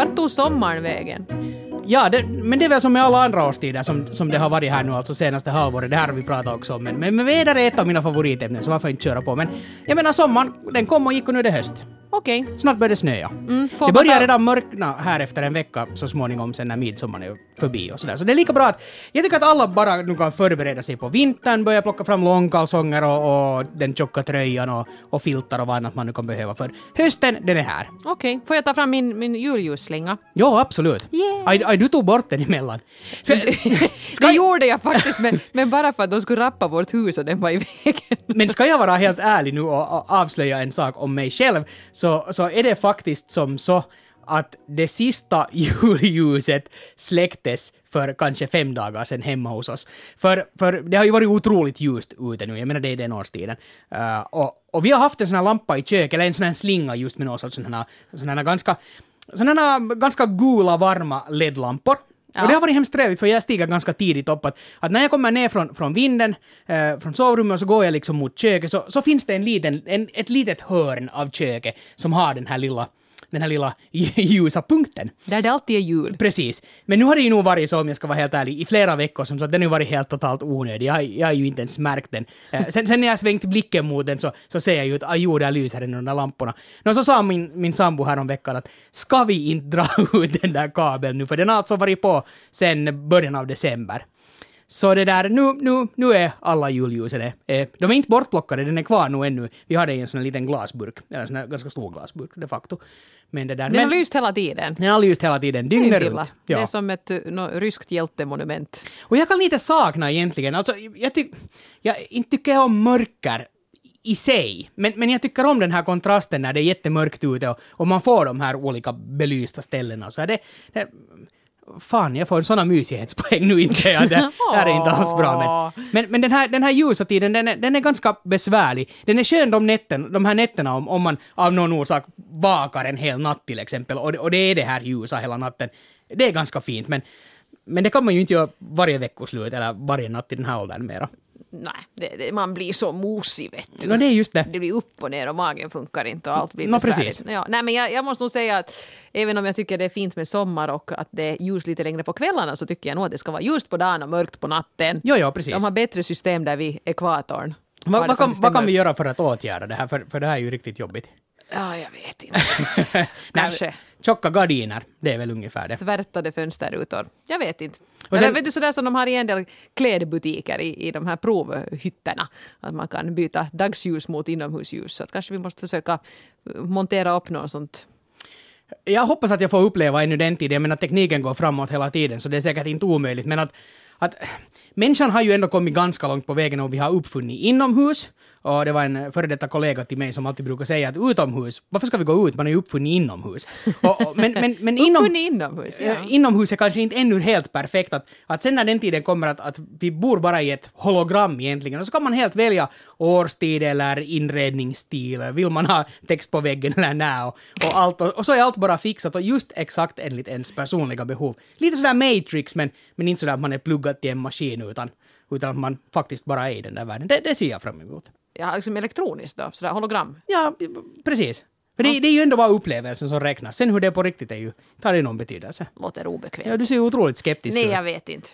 Vart tog sommaren vägen? Ja, det, men det är väl som med alla andra årstider som, som det har varit här nu alltså senaste halvåret. Det här har vi pratat också om. Men, men, men väder är ett av mina favoritämnen så varför inte köra på. Men jag menar sommaren, den kom och gick och nu är det höst. Okej. Snart börjar det snöa. Mm, får det man börjar ta- redan mörkna här efter en vecka så småningom sen när midsommar är förbi och sådär. Så det är lika bra att jag tycker att alla bara nu kan förbereda sig på vintern, börja plocka fram långkalsonger och, och den tjocka tröjan och, och filtar och vad annat man nu kan behöva för hösten, den är här. Okej, får jag ta fram min, min julljusslinga? Ja, absolut. Yeah. Aj, aj, du tog bort den emellan. Ska, ska, Det gjorde jag faktiskt, men, men bara för att de skulle rappa vårt hus och den var i vägen. Men ska jag vara helt ärlig nu och, och avslöja en sak om mig själv så, så är det faktiskt som så att det sista julljuset släcktes för kanske fem dagar sedan hemma hos oss. För, för det har ju varit otroligt ljust ute nu, jag menar det är den årstiden. Uh, och, och vi har haft en sån här lampa i köket, eller en sån här slinga just med någon sorts sån här, sån här ganska, såna här ganska gula varma LED-lampor. Ja. Och det har varit hemskt trevligt för jag stiger ganska tidigt upp att, att när jag kommer ner från, från vinden, eh, från sovrummet och så går jag liksom mot köket så, så finns det en liten, en, ett litet hörn av köket som har den här lilla, den här lilla ljusa punkten. Där det alltid är jul. Precis. Men nu har det ju nog varit så, om jag ska vara helt ärlig, i flera veckor som så att den har varit helt totalt onödig. Jag, jag har ju inte ens märkt den. Eh, sen, sen när jag svängt blicken mot den så, så ser jag ju att ah, jo, där lyser den de där lamporna. Nå, så sa min, min sambo här om veckan att ska vi inte dra ut den där kabeln nu, för den har alltså varit på sen början av december. Så det där, nu, nu, nu är alla julljusen, eh, eh, de är inte bortplockade, den är kvar nu ännu. Vi har det i en sån här liten glasburk, eller en sån här ganska stor glasburk de facto. Men det där, Den har men, lyst hela tiden. den har lyst hela tiden, Det är dygnet runt. Det är som ett uh, nå, ryskt hjältemonument. Och jag kan lite sakna egentligen, alltså jag, tyck, jag inte tycker jag om mörker i sig, men, men jag tycker om den här kontrasten när det är jättemörkt ute och, och man får de här olika belysta ställena. Så det, det, fan, jag får såna mysighetspoäng nu inte jag. Det, det här är inte alls bra. Men, men, men den, här, den här ljusa tiden, den är, den är ganska besvärlig. Den är skön de, nätten, de här nätterna om, om man av någon orsak vakar en hel natt till exempel och, det- och det är det här ljusa hela natten. Det är ganska fint, men men det kan man ju inte göra varje veckoslut eller varje natt i den här åldern mera. Nej, det, det, man blir så mosig vet du. No, det är just det. Det blir upp och ner och magen funkar inte och allt blir besvärligt. precis. Ja, nej, men jag, jag måste nog säga att även om jag tycker det är fint med sommar och att det är ljus lite längre på kvällarna så tycker jag nog att det ska vara ljust på dagen och mörkt på natten. Jo, jo, precis. De har bättre system där vid ekvatorn. Det vad, kan, vad kan vi göra för att åtgärda det här? För, för det här är ju riktigt jobbigt. Ja, jag vet inte. Kanske. Tjocka gardiner, det är väl ungefär det. Svärtade fönsterrutor. Jag vet inte. Och Eller sen- vet du sådär som de har i en del klädbutiker i, i de här provhytterna. Att man kan byta dagsljus mot inomhusljus. Så att kanske vi måste försöka eh, montera upp något sånt. Jag hoppas att jag får uppleva ännu den tiden. Jag menar, tekniken går framåt hela tiden, så det är säkert inte omöjligt. Men att, att människan har ju ändå kommit ganska långt på vägen och vi har uppfunnit inomhus. Och det var en före detta kollega till mig som alltid brukar säga att utomhus, varför ska vi gå ut? Man har ju uppfunnit inomhus. Och, och, men, men, men inom, inomhus, ja. Eh, inomhus är kanske inte ännu helt perfekt. Att, att sen när den tiden kommer att, att vi bor bara i ett hologram egentligen, och så kan man helt välja årstid eller inredningsstil. Vill man ha text på väggen eller nä och, och allt. Och, och så är allt bara fixat och just exakt enligt ens personliga behov. Lite sådär Matrix, men, men inte sådär att man är pluggad till en maskin utan, utan att man faktiskt bara är i den där världen. Det, det ser jag fram emot. Ja, liksom elektroniskt då, sådär hologram. Ja, precis. För det, det är ju ändå bara upplevelsen som räknas. Sen hur det är på riktigt är ju, tar det någon betydelse. Låter obekvämt. Ja, du ser ju otroligt skeptisk Nej, ut. jag vet inte.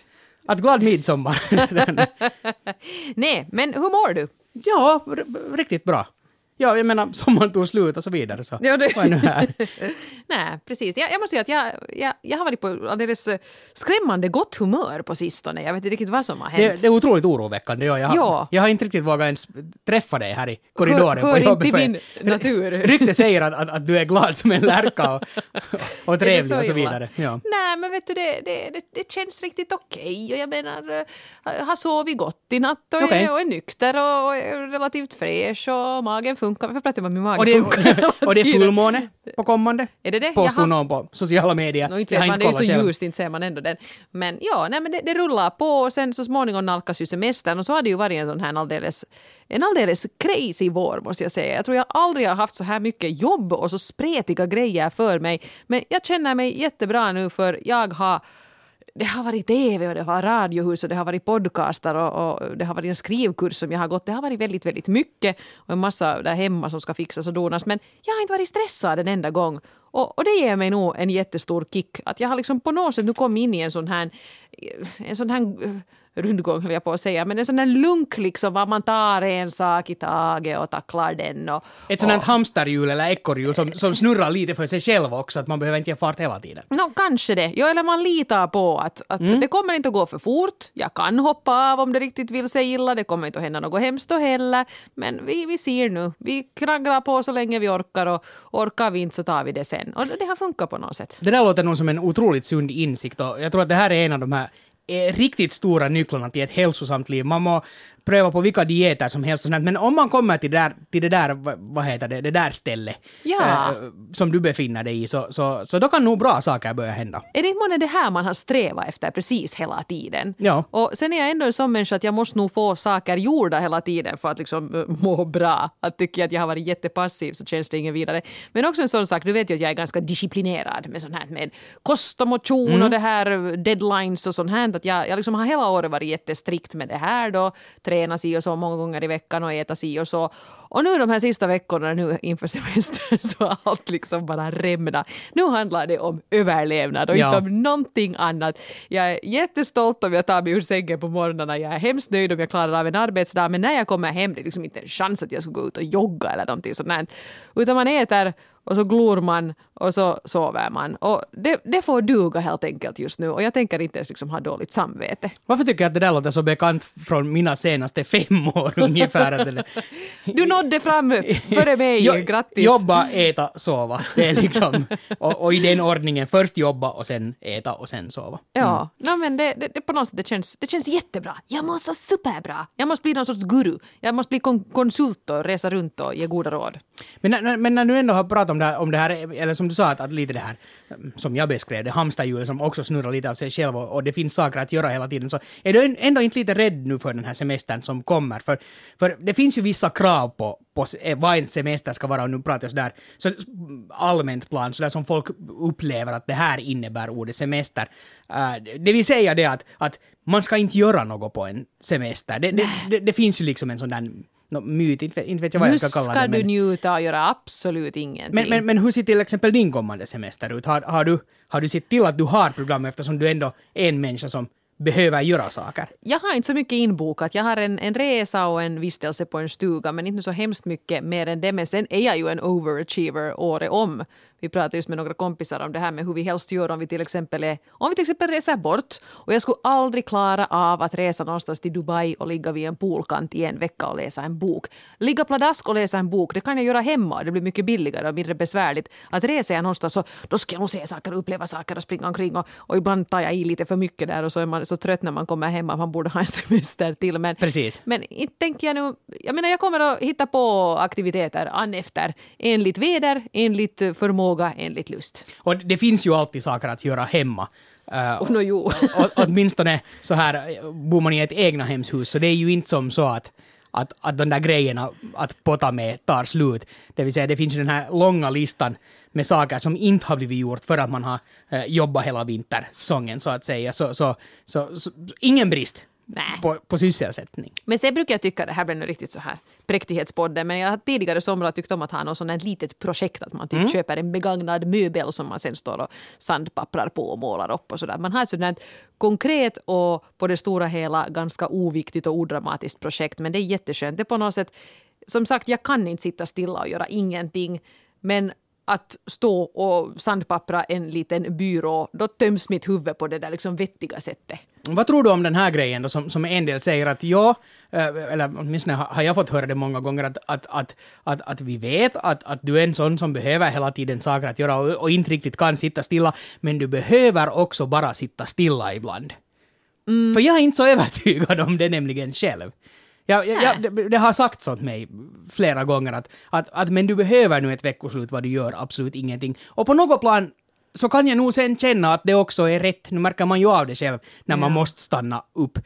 Att glad midsommar. Nej, men hur mår du? ja, riktigt bra. Ja, jag menar, sommaren tog slut och så vidare så Ja, det- vad nu här? Nej, precis. Jag, jag måste säga att jag, jag, jag har varit på alldeles eh, skrämmande gott humör på sistone. Jag vet inte riktigt vad som har hänt. Det, det är otroligt oroväckande. Ja, jag, Ja. jag har inte riktigt vågat ens träffa dig här i korridoren hör på inte jobbet. till för- min natur. Rykte säger att, att, att du är glad som en lärka och, och trevlig och så vidare. Ja. Nej, men vet du, det, det, det, det känns riktigt okej. Och jag menar, eh, har sovit gott i natt och, Okej. är, och är nykter och, och är relativt fräsch och magen funkar. Varför pratar jag om min mage Och, det funkar är, och det är fullmåne på kommande. Är det det? Jaha. någon på sociala medier. Nå, inte vet man, det är ju så själv. ljust, inte ser man ändå den. Men ja, nej, men det, det rullar på och sen så småningom nalkas ju semestern och så har det ju varit en sån här alldeles, en alldeles crazy vår måste jag säga. Jag tror jag aldrig har haft så här mycket jobb och så spretiga grejer för mig. Men jag känner mig jättebra nu för jag har det har varit tv och det har varit radiohus och det har varit podcastar och, och, det har varit en skrivkurs som jag har gått. Det har varit väldigt, väldigt mycket och en massa där hemma som ska fixas och donas. Men jag har inte varit stressad en enda gång. Och, och det ger mig nog en jättestor kick. Att jag har liksom på något sätt nu kommit in i en sån här, en sån här rundgång höll jag på att säga, men en sån där lunk liksom var man tar en sak i taget och tacklar den. Och, Ett sånt här hamsterhjul eller ekorrhjul som, som snurrar lite för sig själv också, att man behöver inte ge fart hela tiden. No, kanske det. Jo, eller man litar på att, att Mm. det kommer inte att gå för fort. Jag kan hoppa av om det riktigt vill sig illa. Det kommer inte att hända något hemskt då heller. Men vi, vi ser nu. Vi knagglar på så länge vi orkar och orkar vi inte så tar vi det sen. Och det har funkat på något sätt. Det där låter nog som en otroligt sund insikt och jag tror att det här är en av de här riktigt stora nycklarna till ett hälsosamt liv. Man må pröva på vilka dieter som helst och sånt, men om man kommer till det där, till det där vad- heter det, det där stället Ja. eh, som du befinner dig i, så, så, så då kan nog bra saker börja hända. Är det inte månne det här man har strävat efter precis hela tiden? Ja. Och sen är jag ändå en sån människa att jag måste nog få saker gjorda hela tiden för att liksom eh, må bra. Att tycker jag att jag har varit jättepassiv så känns det ingen vidare. Men också en sån sak, du vet ju att jag är ganska disciplinerad med sånt här med kost och motion och det här eh, deadlines och sånt här. Att jag, jag liksom har hela året varit jättestrikt med det här då. Träna si och så många gånger i veckan och äta si och så. Och nu de här sista veckorna nu inför semestern så har allt liksom bara rämnat. Nu handlar det om överlevnad och Ja. inte om någonting annat. Jag är jättestolt om jag tar mig ur sängen på morgnarna. Jag är hemskt nöjd om jag klarar av en arbetsdag. Men när jag kommer hem det är liksom inte en chans att jag ska gå ut och jogga eller någonting sånt. Utan man äter och så glor man och så sover man. Och det, det får duga helt enkelt just nu. Och jag tänker inte ens liksom ha dåligt samvete. Varför tycker jag att det där låter så bekant från mina senaste fem år ungefär? Du nådde fram före mig. Jo- Grattis! Jobba, äta, sova. Det är liksom, och, och i den ordningen, först jobba och sen äta och sen sova. Ja, no, men det, det, det, på något sätt det känns, det känns jättebra. Jag mår så superbra. Jag måste bli någon sorts guru. Jag måste bli kon- konsult och resa runt och ge goda råd. Men, men när du ändå har pratat om det, här, om det här, eller som du sa, att, att lite det här, som jag beskrev, det hamsterhjulet som också snurrar lite av sig själv och, och det finns saker att göra hela tiden, så är du ändå inte lite rädd nu för den här semestern som kommer? För, för det finns ju vissa krav på, på eh, vad en semester ska vara, och nu pratar jag sådär så allmänt plan, sådär som folk upplever att det här innebär ordet semester. Uh, det vill säga det att, att man ska inte göra något på en semester. Det, det, det, det finns ju liksom en sån där no, myt, inte, inte vet jag vad Nu jag ska kalla ska det. du men- njuta och göra absolut ingenting. men, men, men hur ser till exempel din kommande semester ut? Har, har, du, har du sett till att du har program eftersom du ändå är en människa som behöver göra saker? Jag har inte så mycket inbokat. Jag har en, en resa och en vistelse på en stuga, men inte så hemskt mycket mer än det. Men sen är jag ju en overachiever året om. Vi pratade just med några kompisar om det här med hur vi helst gör om vi till exempel är, om vi till exempel reser bort. Och jag skulle aldrig klara av att resa någonstans till Dubai och ligga vid en poolkant i en vecka och läsa en bok. Ligga pladask och läsa en bok, det kan jag göra hemma. Det blir mycket billigare och mindre besvärligt. Att resa jag någonstans så då ska jag nog se saker och uppleva saker och springa omkring och, och ibland tar jag i lite för mycket där och så är man så trött när man kommer hem att man borde ha en semester till. Men, Precis. men inte tänker jag nu... Jag menar, jag kommer att hitta på aktiviteter an efter enligt väder, enligt förmåga, enligt lust. Och det finns ju alltid saker att göra hemma. Uh, Och nå jo. och, åtminstone så här eh, bor man i ett egna hemshus, så det är ju inte som så att att, att de där grejerna att potta med tar slut. Det vill säga, det finns ju den här långa listan med saker som inte har blivit gjort för att man har eh, jobbat hela vintersäsongen, så att säga. Så, så, så, så ingen brist Nej. på, på sysselsättning. Men sen brukar jag tycka, det här blir nu riktigt så här präktighetspodden, men jag har tidigare somrar tyckt om att ha något sånt här litet projekt, att man typ köper en begagnad möbel som man sen står och sandpapprar på och målar upp och sådär. Man har ett sådant konkret och på det stora hela ganska oviktigt och odramatiskt projekt, men det är jätteskönt. Det är på något sätt, som sagt, jag kan inte sitta stilla och göra ingenting, men att stå och sandpappra en liten byrå, då töms mitt huvud på det där liksom vettiga sättet. Vad tror du om den här grejen då, som, som en del säger att ja, eh, eller åtminstone har jag fått höra det många gånger, att, att, att, att, att vi vet att, att du är en sån som behöver hela tiden saker att göra och, och inte riktigt kan sitta stilla, men du behöver också bara sitta stilla ibland. För jag är inte så övertygad om det nämligen själv. Jag, jag, jag, det, det har sagts åt mig flera gånger att, att, att men du behöver nu ett veckoslut vad du gör absolut ingenting. Och på något plan så kan jag nog sen känna att det också är rätt. Nu märker man ju av det själv när man måste stanna upp.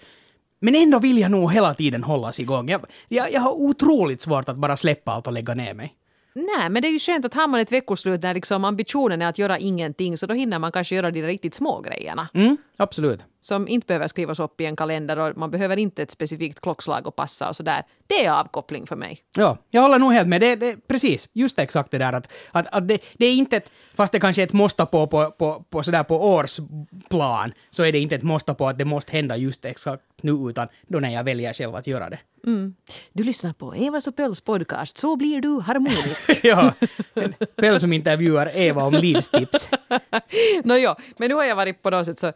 Men ändå vill jag nog hela tiden hållas igång. Jag, jag, jag har otroligt svårt att bara släppa allt och lägga ner mig. Nej, men det är ju skönt att har man ett veckoslut där liksom ambitionen är att göra ingenting så då hinner man kanske göra de riktigt små grejerna. Mm, absolut. Som inte behöver skrivas upp i en kalender och man behöver inte ett specifikt klockslag att passa och sådär. Det är avkoppling för mig. Ja, jag håller nog helt med. Det, det, precis, just exakt det där att, att, att det, det är inte ett, fast det kanske är ett måste på, på, på, på, sådär på årsplan, så är det inte ett måste på att det måste hända just exakt nu, utan då när jag väljer själv att göra det. Mm. Du lyssnar på Evas och Pölls podcast Så blir du harmonisk. ja, Pell som intervjuar Eva om livstips. no, ja, men nu har jag varit på något sätt så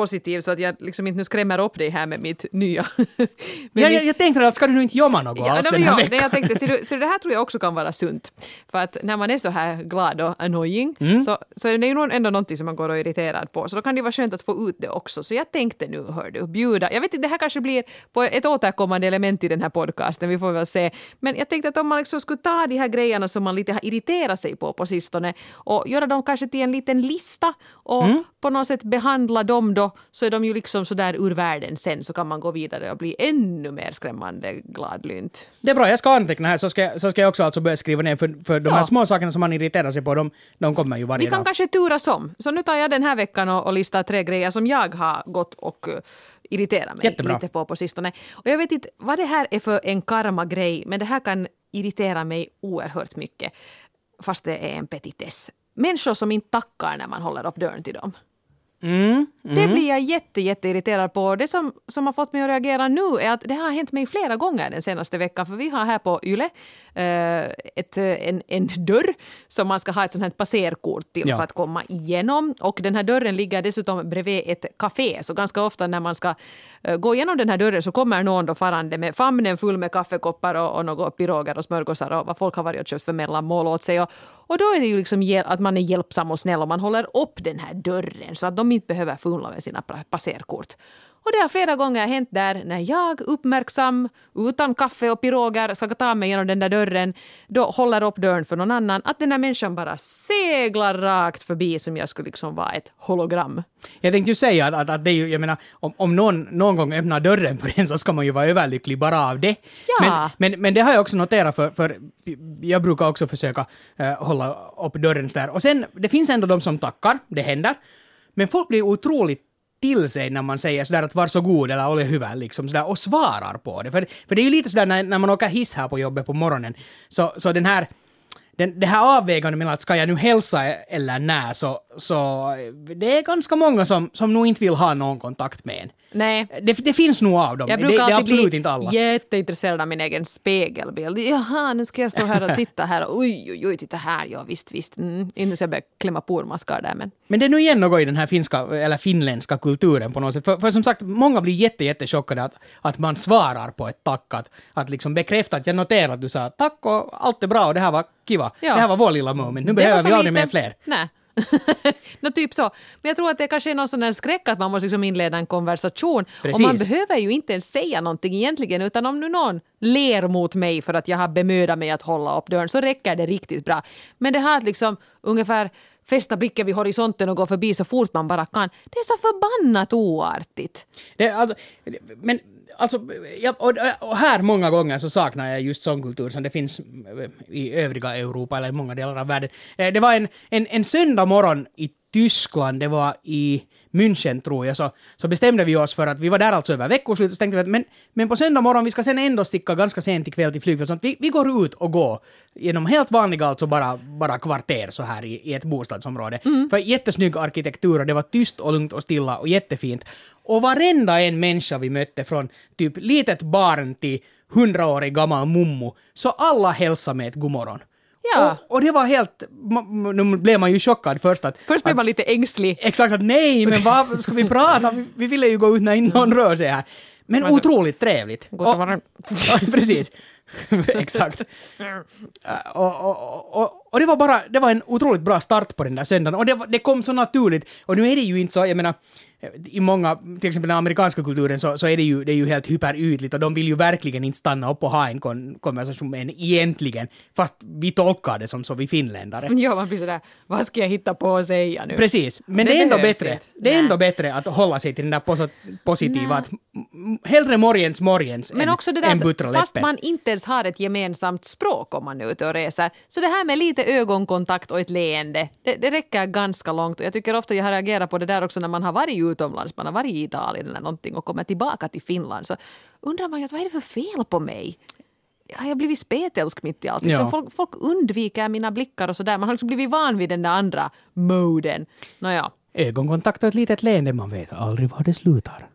jättepositiv så att jag liksom inte nu skrämmer upp dig här med mitt nya... ja, jag, jag tänkte att ska du nu inte jobba något ja, alls den här ja, veckan? jag tänkte, så, du, så det här tror jag också kan vara sunt. För att när man är så här glad och annoying mm. så, så är det ju ändå någonting som man går och är irriterad på. Så då kan det vara skönt att få ut det också. Så jag tänkte nu, hör du, bjuda... Jag vet inte, det här kanske blir på ett återkommande element i den här podcasten, vi får väl se. Men jag tänkte att om man liksom skulle ta de här grejerna som man lite har irriterat sig på på sistone och göra dem kanske till en liten lista och mm. På något sätt behandla dem då så är de ju liksom sådär ur världen sen så kan man gå vidare och bli ännu mer skrämmande gladlynt. Det är bra, jag ska anteckna här så ska, så ska jag också alltså börja skriva ner för, för de ja. här små sakerna som man irriterar sig på de, de kommer ju varje Vi kan dag. kanske turas om. Så nu tar jag den här veckan och, och listar tre grejer som jag har gått och irriterar mig Jättebra. lite på på sistone. Och jag vet inte vad det här är för en karma-grej, men det här kan irritera mig oerhört mycket. Fast det är en petitess. Människor som inte tackar när man håller upp dörren till dem. Mm, mm. Det blir jag jätte, jätte irriterad på. Det som, som har fått mig att reagera nu är att det har hänt mig flera gånger den senaste veckan. För vi har här på Yle uh, ett, en, en dörr som man ska ha ett sånt här passerkort till ja. för att komma igenom. Och den här dörren ligger dessutom bredvid ett café. Så ganska ofta när man ska uh, gå igenom den här dörren så kommer någon då farande med famnen full med kaffekoppar och, och något piroger och smörgåsar och vad folk har varit och köpt för mellanmål åt sig. Och, och då är det ju liksom att man är hjälpsam och snäll och man håller upp den här dörren så att de inte behöver fumla med sina passerkort. Och det har flera gånger hänt där när jag uppmärksam, utan kaffe och piroger, ska ta mig genom den där dörren, då håller upp dörren för någon annan, att den där människan bara seglar rakt förbi som jag skulle liksom vara ett hologram. Jag tänkte ju säga att, att, att det är ju, jag menar, om, om någon någon gång öppnar dörren för en så ska man ju vara överlycklig bara av det. Ja. Men, men, men det har jag också noterat för, för jag brukar också försöka uh, hålla upp dörren där. Och sen, det finns ändå de som tackar, det händer. Men folk blir otroligt till sig när man säger sådär att varsågod eller ole hyvä liksom sådär och svarar på det. För, för det är ju lite sådär när, när man åker hiss här på jobbet på morgonen så, så den här den, det här avvägandet mellan att ska jag nu hälsa eller när så, så det är ganska många som, som nog inte vill ha någon kontakt med en. Nej. Det, det finns nog av dem, jag det, det är absolut bli inte alla. jätteintresserad av min egen spegelbild. Jaha, nu ska jag stå här och titta här. Oj, oj, oj, titta här. Ja, visst, visst. Mm. Så jag börjar klämma pormaskar där, men... Men det är nu igen något i den här finska, eller finländska kulturen på något sätt. För, för som sagt, många blir jätte, jättechockade att, att man svarar på ett tack. Att, att liksom bekräfta att jag noterar att du sa tack och allt är bra och det här var kiva. Ja. Det här var vår lilla moment. Nu behöver vi aldrig mer fler. Nej. no, typ så. Men jag tror att det kanske är någon sån skräck att man måste liksom inleda en konversation. Precis. Och man behöver ju inte ens säga någonting egentligen, utan om nu någon ler mot mig för att jag har bemödat mig att hålla upp dörren så räcker det riktigt bra. Men det här att liksom ungefär fästa blicken vid horisonten och gå förbi så fort man bara kan. Det är så förbannat oartigt. Det, alltså, men alltså, ja, och, och, här många gånger så saknar jag just sån kultur som det finns eh, i övriga Europa eller i många delar av världen. Eh, det var en, en, en söndag morgon i Tyskland, det var i München tror jag, så, så bestämde vi oss för att vi var där alltså över veckoslutet, så tänkte vi att men, men på söndag morgon, vi ska sen ändå sticka ganska sent ikväll till flygplatsen, vi, vi går ut och går genom helt vanliga, alltså bara, bara kvarter så här i, i ett bostadsområde. Mm. För jättesnygg arkitektur och det var tyst och lugnt och stilla och jättefint. Och varenda en människa vi mötte från typ litet barn till hundraårig gammal mummo, så alla hälsade med ett godmorgon. Ja. Och, och, det var helt... Nu blev man ju chockad först att... Först blev man lite ängslig. Exakt, att nej, men vad ska vi prata? Vi, vi ville ju gå ut när någon rör sig här. Men alltså, otroligt trevligt. Och, precis. Exakt. Och, och, och, och, det var bara, det var en otroligt bra start på den där söndagen. Och det, det kom så naturligt. Och nu är det ju inte så, jag menar, i många, till exempel den amerikanska kulturen, så, så är det ju, det är ju helt hyperytligt och de vill ju verkligen inte stanna upp och ha en kon konversation med en egentligen, fast vi tolkar det som så vi finländare. Ja, man blir sådär, vad ska jag hitta på att säga nu? Precis, men Det det, är ändå bättre. inte. Det är ändå bättre att hålla sig till den där posi- positiva, att hellre morgens morgens Men än, också det där än buttra fast läppen. man inte ens har ett gemensamt språk om man är ute och reser, så det här med lite ögonkontakt och ett leende, det, det räcker ganska långt. Och jag tycker ofta jag har reagerat på det där också när man har varit utomlands, man har varit i Italien eller någonting och kommer tillbaka till Finland, så undrar man ju vad är det för fel på mig? Har jag blivit spetälsk mitt i allt? Liksom Ja. folk, folk undviker mina blickar och sådär. Man har liksom blivit van vid den där andra moden. Nåja, Ögonkontakt och ett litet leende, man vet aldrig var det slutar.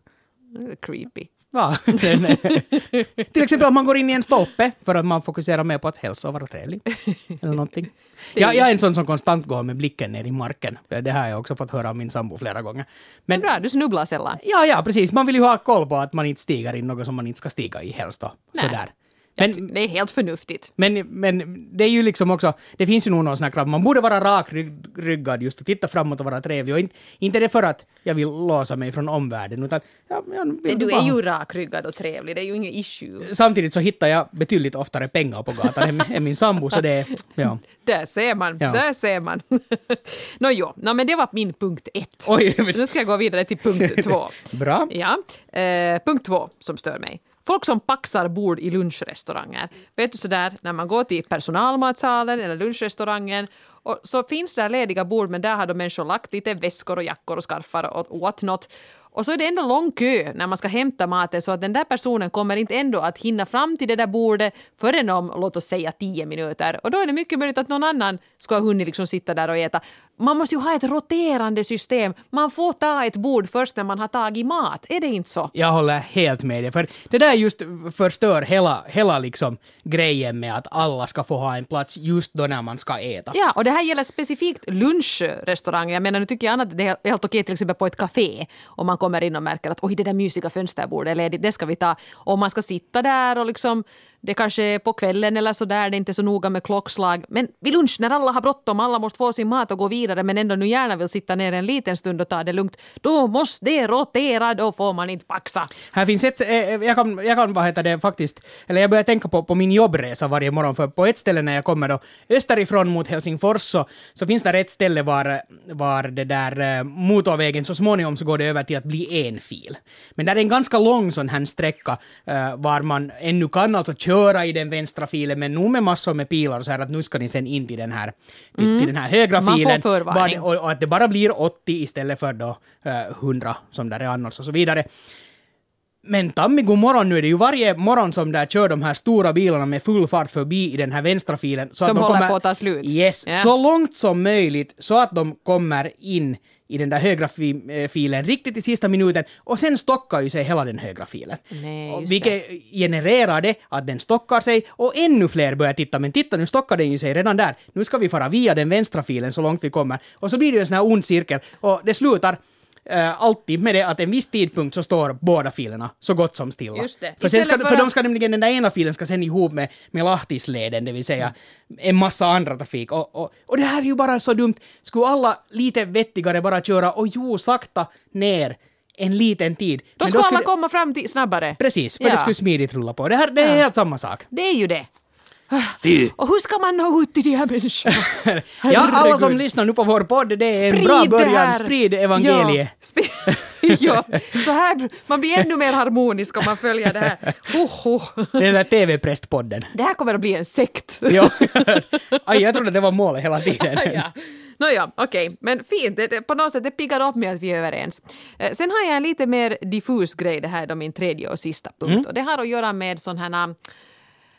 creepy. Va? Till exempel om man går in i en stolpe för att man fokuserar mer på att hälsa och vara trevlig. Eller någonting. Jag, jag är en sån som konstant går med blicken ner i marken. Det här har jag också fått höra av min sambo flera gånger. Men Bra, du snubblar sällan. Ja, ja, precis. Man vill ju ha koll på att man inte stiger i något som man inte ska stiga i helst då. Nej. Sådär. Men, det är helt förnuftigt. men, men det är ju liksom också, det finns ju nog någon sån här krav, man borde vara rakryggad just och titta framåt och vara trevlig. Och inte, inte det för att jag vill låsa mig från omvärlden, utan vill Men du bara- är ju rakryggad och trevlig, det är ju inget issue. Samtidigt så hittar jag betydligt oftare pengar på gatan än, min sambo, så det är, ja. Där ser man, Ja. där ser man. Nå jo, no, men det var min punkt ett. Oj, Så nu ska jag gå vidare till punkt två. Bra. Ja, eh, punkt två som stör mig. Folk som paxar bord i lunchrestauranger. Vet du sådär, när man går till personalmatsalen eller lunchrestaurangen och så finns där lediga bord men där har de människor lagt lite väskor och jackor och skarfar och what not. Och så är det ändå lång kö när man ska hämta maten så att den där personen kommer inte ändå att hinna fram till det där bordet förrän om, låt oss säga, tio minuter. Och då är det mycket möjligt att någon annan ska ha hunnit liksom sitta där och äta. Man måste ju ha ett roterande system. Man får ta ett bord först när man har tagit mat. Är det inte så? Jag håller helt med dig, för det där just förstör hela, hela liksom grejen med att alla ska få ha en plats just då när man ska äta. Ja, och det här gäller specifikt lunchrestauranger. Jag menar, nu tycker jag annat att det är helt okej till exempel på ett café om man kommer in och märker att oj, det där mysiga fönsterbordet är ledigt, det ska vi ta. Om man ska sitta där och liksom, det kanske är på kvällen eller så där, det är inte så noga med klockslag. Men vid lunch när alla har bråttom, alla måste få sin mat och gå vidare men ändå nu gärna vill sitta ner en liten stund och ta det lugnt, då måste det rotera, då får man inte paxa. Här finns ett, eh, eh, jag kan, jag kan vad heter det faktiskt, eller jag börjar tänka på, på min jobbresa varje morgon, för på ett ställe när jag kommer då österifrån mot Helsingfors så, så finns det ett ställe var, var det där eh, motorvägen så småningom så går det över till att bli en fil. Men där är en ganska lång sån här sträcka var man ännu kan alltså köra i den vänstra filen, men nog med massor med pilar och så här att nu ska ni sen in till den här, till, till den här högra Man filen. det- och, och att det bara blir 80 istället för då eh, 100 som där är annars och så vidare. Men Tammy, god morgon nu är det ju varje morgon som där kör de här stora bilarna med full fart förbi i den här vänstra filen. Så Som att de håller kommer, på att ta slut. Yes, Ja. så långt som möjligt så att de kommer in i den där högra fi, eh, filen riktigt i sista minuten och sen stockar ju sig hela den högra filen. Nej, vilket genererar det att den stockar sig och ännu fler börjar titta. Men titta, nu stockar den ju sig redan där. Nu ska vi fara via den vänstra filen så långt vi kommer. Och så blir det ju en sån här ond cirkel och det slutar eh, alltid med det att en viss tidpunkt så står båda filerna så gott som stilla. Just det. För, sen ska, för, för de att- ska nämligen, den där ena filen ska sen ihop med, med Lahtisleden, det vill säga en massa andra trafik. Och, och, och det här är ju bara så dumt. Skulle alla lite vettigare bara köra och jo, sakta ner en liten tid. Då ska alla skulle- komma fram till snabbare. Precis, för Ja. det skulle smidigt rulla på. Det, här, det är helt samma sak. Det är ju det. Fy! Och hur ska man nå ut till de här människorna? Ja, alla som lyssnar nu på vår podd, det är en Sprid bra början. Sprid evangeliet. Ja, sp- ja, så här, man blir ännu mer harmonisk om man följer det här. Ho, ho. Det är den där TV-prästpodden. Det här kommer att bli en sekt. ja. Aj, jag trodde det var målet hela tiden. ja. Nåja, okej, men fint. Det, det, på något sätt det piggar upp med att vi är överens. Eh, sen har jag en lite mer diffus grej, det här är då min tredje och sista punkt. Mm. Och det har att göra med sådana här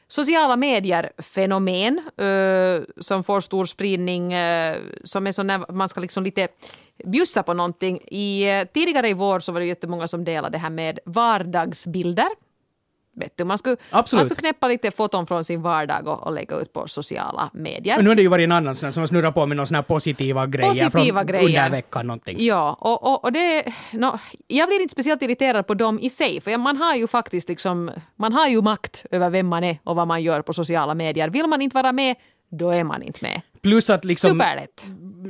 sociala medier-fenomen uh, som får stor spridning, uh, som är så när man ska liksom lite bjussa på någonting. I, uh, tidigare i vår så var det jättemånga som delade det här med vardagsbilder. Vet du, man skulle, Absolut. man skulle knäppa lite foton från sin vardag och, och lägga ut på sociala medier. Och nu har det ju varit en annan som har snurrat på med några positiva grejer Positiva från grejer. under veckan någonting. Ja, och, och, och det... No, jag blir inte speciellt irriterad på dem i sig, för man har ju faktiskt liksom... Man har ju makt över vem man är och vad man gör på sociala medier. Vill man inte vara med, då är man inte med. Plus att liksom, Superlätt.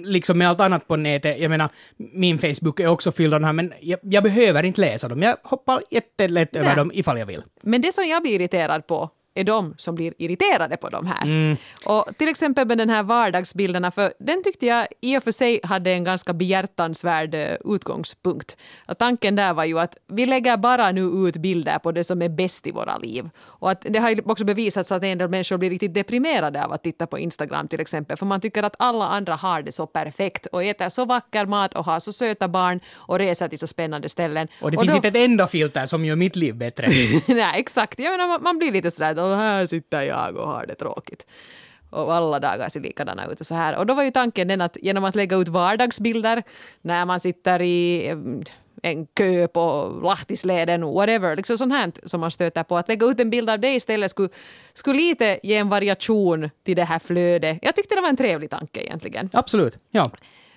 liksom med allt annat på nätet, jag menar, min Facebook är också fylld av de här, men jag, jag behöver inte läsa dem. Jag hoppar jättelätt över dem ifall jag vill. Men det som jag blir irriterad på är de som blir irriterade på de här. Mm. Och till exempel med den här vardagsbilderna, för den tyckte jag i och för sig hade en ganska behjärtansvärd eh, utgångspunkt. Och tanken där var ju att vi lägger bara nu ut bilder på det som är bäst i våra liv. Och att det har ju också bevisats att en del människor blir riktigt deprimerade av att titta på Instagram till exempel, för man tycker att alla andra har det så perfekt och äter så vacker mat och har så söta barn och reser till så spännande ställen. Och det finns då- inte ett enda filter som gör mitt liv bättre. Nej, exakt. Jag menar, man- man blir lite sådär "Åh, här sitter jag och har det tråkigt. Och alla dagar ser likadana ut och så här. Och då var ju tanken den att genom att lägga ut vardagsbilder när man sitter i en kö på Lahtisleden, whatever, liksom sånt här som man stöter på. Att lägga ut en bild av det istället skulle, skulle lite ge en variation till det här flödet. Jag tyckte det var en trevlig tanke egentligen. Absolut, ja.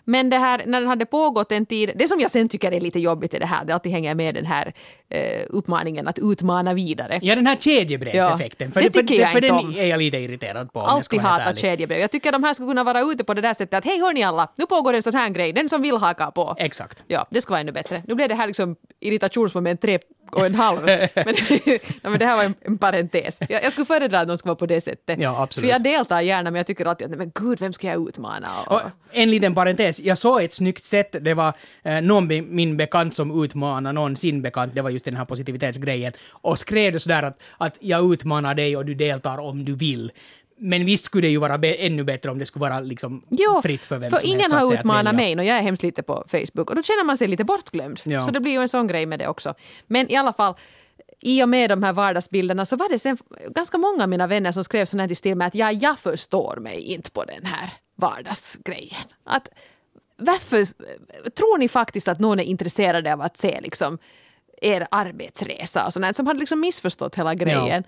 Men det här, när den hade pågått en tid, det som jag sen tycker är lite jobbigt i det här, det alltid hänger med den här eh, uppmaningen att utmana vidare. Ja, den här kedjebrevseffekten. Ja, det tycker för, jag för inte den om. är jag lite irriterad på. Alltid hatat kedjebrev. Jag tycker de här skulle kunna vara ute på det där sättet att hej hörni alla, nu pågår en sån här grej, den som vill haka på. Exakt. Ja, det ska vara ännu bättre. Nu blev det här liksom irritationsmoment tre och en halv. men, ja, men det här var en, en parentes. Jag, jag skulle föredra att de skulle vara på det sättet. Ja, absolut. För jag deltar gärna men jag tycker alltid att men gud, vem ska jag utmana? Och, Och en liten parentes, jag såg ett snyggt sätt, det var eh, någon min bekant som utmanade någon sin bekant, det var just den här positivitetsgrejen, och skrev det sådär att, att jag utmanar dig och du deltar om du vill. Men visst skulle det ju vara be- ännu bättre om det skulle vara liksom Jo, fritt för vem för som ingen helst. att har utmanat mig och jag är hemskt lite på Facebook och då känner man sig lite bortglömd. Ja. Så det blir ju en sån grej med det också. Men i alla fall, i och med de här vardagsbilderna så var det sen ganska många av mina vänner som skrev sånt här stil med att ja, jag förstår mig inte på den här vardagsgrejen. Att varför tror ni faktiskt att någon är intresserad av att se liksom er arbetsresa och sånt som hade liksom missförstått hela grejen.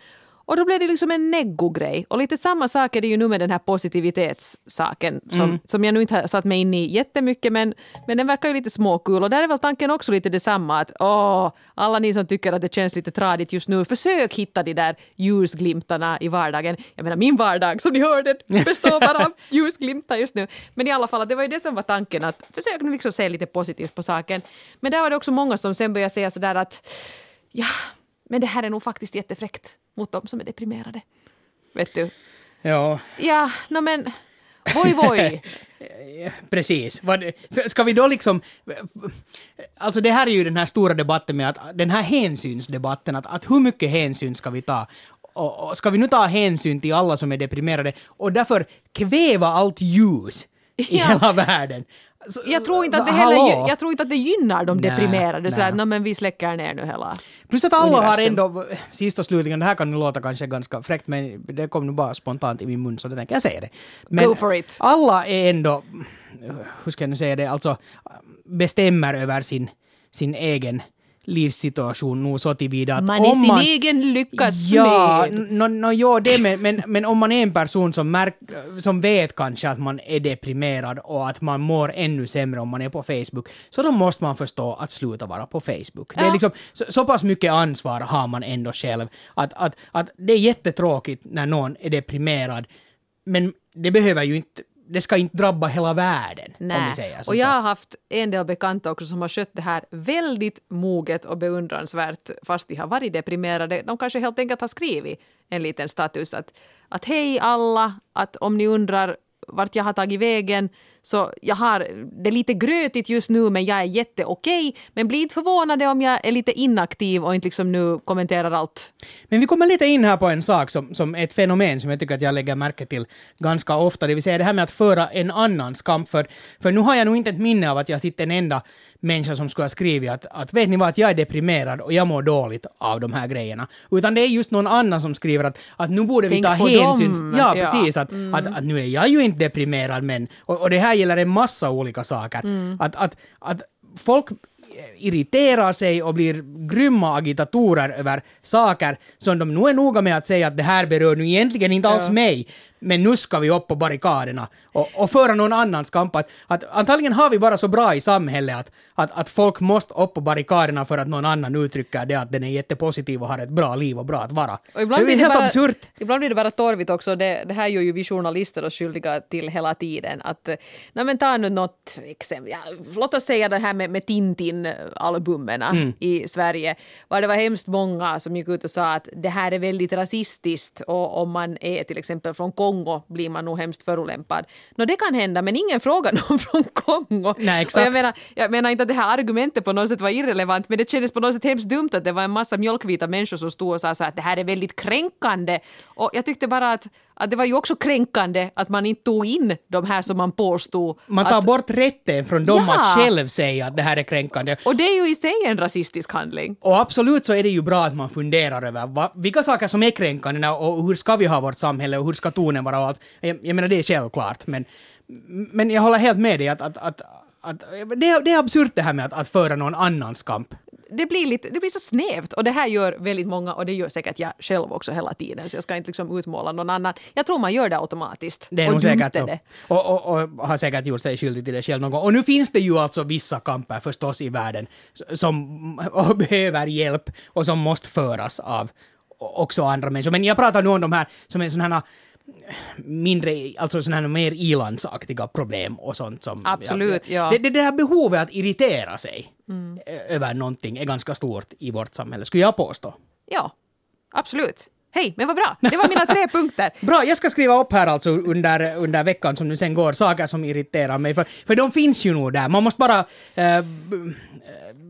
Och då blev det liksom en neggo-grej. Och lite samma sak är det ju nu med den här positivitetssaken som, som jag nu inte har satt mig in i jättemycket men, men den verkar ju lite småkul och där är väl tanken också lite detsamma att åh, alla ni som tycker att det känns lite tradigt just nu, försök hitta de där ljusglimtarna i vardagen. Jag menar min vardag som ni hörde består bara av ljusglimtar just nu. Men i alla fall, det var ju det som var tanken att försök nu liksom se lite positivt på saken. Men där var det också många som sen började säga sådär att ja, men det här är nog faktiskt jättefräckt mot dem som är deprimerade. Vet du? Ja, Ja, no men... Voi voi. precis. Ska vi då liksom... Alltså det här är ju den här stora debatten med att den här hänsynsdebatten, att, att hur mycket hänsyn ska vi ta? Och, och ska vi nu ta hänsyn till alla som är deprimerade och därför kväva allt ljus i Ja. hela världen? Så- Jag tror inte så att det, heller, jag tror inte att det gynnar de Nej, deprimerade. Så nej. att, no, men vi släcker ner nu hela... Plus att alla har universum. ändå, sist och slutligen, det här kan nu låta kanske ganska fräckt men det kom nu bara spontant i min mun så det tänker jag säga det. Men Go for it. alla är ändå, hur ska jag nu säga det, alltså bestämmer över sin, sin egen livssituation nog så tillvida att Man är om sin man... egen lyckas Ja, no, no, ja, det med, men, men om man är en person som, märk, som vet kanske att man är deprimerad och att man mår ännu sämre om man är på Facebook, så då måste man förstå att sluta vara på Facebook. Det är liksom, så, så pass mycket ansvar har man ändå själv, att, att, att det är jättetråkigt när någon är deprimerad, men det behöver ju inte, det ska inte drabba hela världen, om vi säger och jag har haft en del bekanta också som har skött det här väldigt moget och beundransvärt fast de har varit deprimerade. De kanske helt enkelt har skrivit en liten status att, att hej alla, att om ni undrar vart jag har tagit vägen så jag har, det är lite grötigt just nu men jag är jätteokej. Men bli inte förvånade om jag är lite inaktiv och inte liksom nu kommenterar allt. Men vi kommer lite in här på en sak som, som är ett fenomen som jag tycker att jag lägger märke till ganska ofta, det vill säga det här med att föra en annans kamp. För, för nu har jag nog inte ett minne av att jag sitter en enda människa som skulle ha skrivit att, att vet ni vad, att jag är deprimerad och jag mår dåligt av de här grejerna. Utan det är just någon annan som skriver att, att nu borde vi Tänk ta på hänsyn. dem. Ja, Ja. precis. Att, att, att nu är jag ju inte deprimerad men, och, och det här gäller en massa olika saker. Att, att, att folk irriterar sig och blir grymma agitatorer över saker som de nu är noga med att säga att det här berör nu egentligen inte alls Ja. mig, men nu ska vi upp på barrikaderna och, och föra någon annans kamp. Att, att antagligen har vi bara så bra i samhället att, att, att folk måste upp på barrikaderna för att någon annan uttrycker det att den är jättepositiv och har ett bra liv och bra att vara. Och ibland det är det helt bara, absurt. Ibland blir det bara torvigt också. Det, det här gör ju vi journalister oss skyldiga till hela tiden. Att, nej men ta nu något exempel. Ja, låt oss säga det här med, med Tintin-albumen Mm. i Sverige. Var det var hemskt många som gick ut och sa att det här är väldigt rasistiskt och om man är till exempel från Kongo blir man nog hemskt förolämpad. Nå, det kan hända, men ingen frågar någon från Kongo. Nej, Och exakt. jag, menar, jag menar inte att det här argumentet på något sätt var irrelevant, men det kändes på något sätt hemskt dumt att det var en massa mjölkvita människor som stod och sa så att det här är väldigt kränkande. Och jag tyckte bara att, att det var ju också kränkande att man inte tog in de här som man påstod Man tar att, bort rätten från dem Ja. att själv säga att det här är kränkande. Och det är ju i sig en rasistisk handling. Och absolut så är det ju bra att man funderar över vad, vilka saker som är kränkande och hur ska vi ha vårt samhälle och hur ska tonen vara och allt. Jag, jag menar det är självklart men, men jag håller helt med dig att, att, att, att det, det är absurt det här med att, att föra någon annans kamp. Det blir, lite, det blir så snävt och det här gör väldigt många och det gör säkert jag själv också hela tiden så jag ska inte liksom utmåla någon annan. Jag tror man gör det automatiskt. Det är och nog säkert så. det. Och, och, och har säkert gjort sig skyldig till det själv någon gång. Och nu finns det ju alltså vissa kamper förstås i världen som behöver hjälp och som måste föras av också andra människor. Men jag pratar nu om de här som är sådana här mindre, alltså sådana här mer ilandsaktiga problem och sånt som... Absolut, ja. Det, det, det här behovet att irritera sig ö- över någonting är ganska stort i vårt samhälle, skulle jag påstå. Ja, absolut. Hej, men vad bra. Det var mina tre punkter. Bra, jag ska skriva upp här alltså under, under veckan som nu sen går, saker som irriterar mig. För, för de finns ju nog där. Man måste bara eh,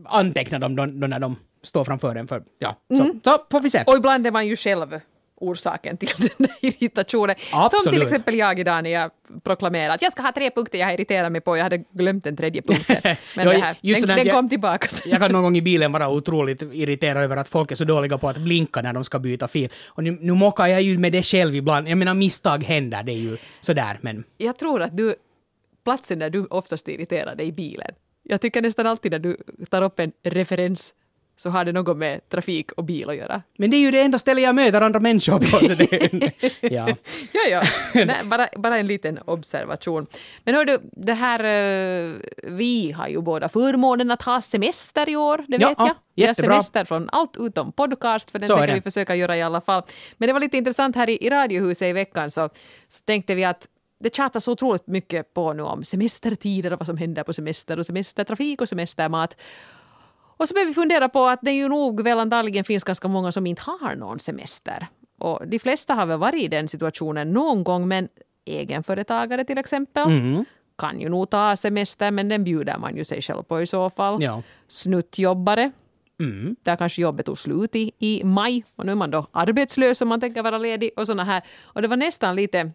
anteckna dem då, då när de står framför en. För, ja. så, så får vi se. Och ibland är man ju själv orsaken till den här irritationen. Som Absolut. till exempel jag idag när jag proklamerade att jag ska ha tre punkter jag har irriterat mig på. Jag hade glömt den tredje punkten. Men det här, den, den att kom jag- tillbaka. Jag kan någon gång i bilen vara otroligt irriterad över att folk är så dåliga på att blinka när de ska byta fil. Och nu, nu mockar jag ju med det själv ibland. Jag menar misstag händer, det är ju sådär men... Jag tror att du, platsen där du oftast irriterar dig i bilen. Jag tycker nästan alltid när du tar upp en referens så har det något med trafik och bil att göra. Men det är ju det enda stället jag möter andra människor på. Så det, ja. Ja, ja. Nej, bara, bara en liten observation. Men hör du, det här... eh, Vi har ju båda förmånen att ha semester i år, det Ja, vet ja, jag. Vi har semester från allt utom podcast, för den Så tänker vi försöka göra i alla fall. Men det var lite intressant här i, i Radiohuset i veckan så, så tänkte vi att det tjatas så otroligt mycket på nu om semestertider och vad som händer på semester och semestertrafik och semestermat. Och så började vi fundera på att det ju nog väl antagligen finns ganska många som inte har någon semester. Och de flesta har väl varit i den situationen någon gång, men egenföretagare till exempel Mm. kan ju nog ta semester, men den bjuder man ju sig själv på i så fall. Ja. Snuttjobbare, Mm. där kanske jobbet tog slut i, i maj och nu är man då arbetslös om man tänker vara ledig och såna här. Och det var nästan lite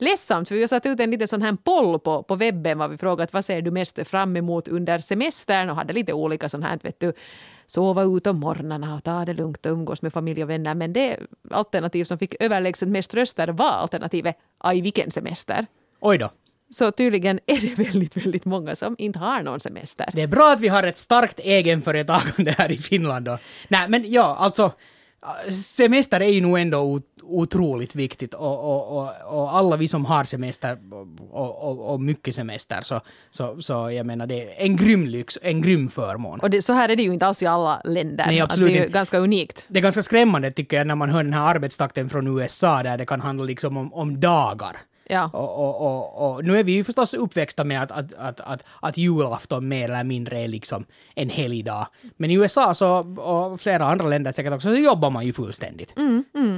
ledsamt för vi har satt ut en liten sån här poll på, på webben var vi frågat vad ser du mest fram emot under semestern och hade lite olika sån här, vet du, sova ut om morgnarna och ta det lugnt och umgås med familj och vänner. Men det alternativ som fick överlägset mest röster var alternativet aj vilken semester. Oj då. Så tydligen är det väldigt, väldigt många som inte har någon semester. Det är bra att vi har ett starkt egenföretagande här i Finland då. Nej, men ja, alltså semester är ju nog ändå otroligt viktigt och, och, och, och alla vi som har semester och, och, mycket semester så, så, så jag menar det är en grym lyx, en grym förmån. Och det, så här är det ju inte alls i alla länder. Nej, absolut det är ju inte. ganska unikt. Det är ganska skrämmande tycker jag när man hör den här arbetstakten från USA där det kan handla liksom om, om dagar. Ja. Och, och, och, och nu är vi ju förstås uppväxta med att, att, att, att, att julafton mer eller mindre är liksom en helgdag. Men i USA så, och flera andra länder säkert också, så jobbar man ju fullständigt.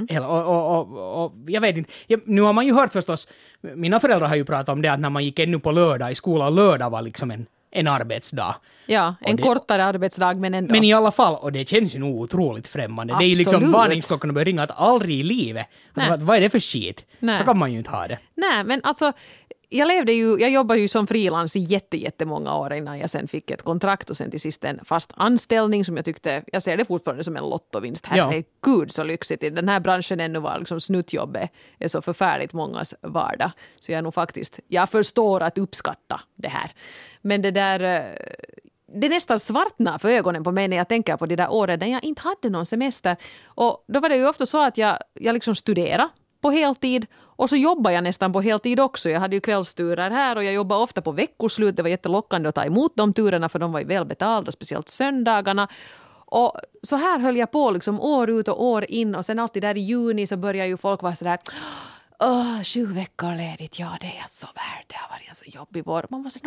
Hela, och, och, och, och jag vet inte, nu har man ju hört förstås, mina föräldrar har ju pratat om det att när man gick ännu på lördag i skolan, lördag var liksom en, en arbetsdag. Ja, en det- kortare arbetsdag men ändå. Men i alla fall, och det känns ju nog otroligt främmande. Det är ju liksom Absolut. varningsklockorna börjar ringa att aldrig i livet. Att, vad är det för skit? Nej. Så kan man ju inte ha det. Nej, men alltså jag levde ju, jag jobbade ju som frilans i jätte, jättemånga år innan jag sen fick ett kontrakt och sen till sist en fast anställning som jag tyckte, jag ser det fortfarande som en lottovinst. Ja. Herregud så lyxigt i den här branschen ännu var liksom snuttjobbet är så förfärligt mångas vardag. Så jag är nog faktiskt, jag förstår att uppskatta det här. Men det där, eh, det nästan svartnar för ögonen på mig när jag tänker på de där åren när jag inte hade någon semester. Och då var det ju ofta så att jag, jag liksom studerade på heltid och så jobbade jag nästan på heltid också. Jag hade ju kvällsturer här och jag jobbade ofta på veckoslut. Det var jättelockande att ta emot de turerna för de var ju välbetalda, speciellt söndagarna. Och så här höll jag på liksom år ut och år in och sen alltid där i juni så börjar ju folk vara sådär Åh, sju veckor ledigt, ja det är jag så värd. Det har varit en så jobbig vår. Man var så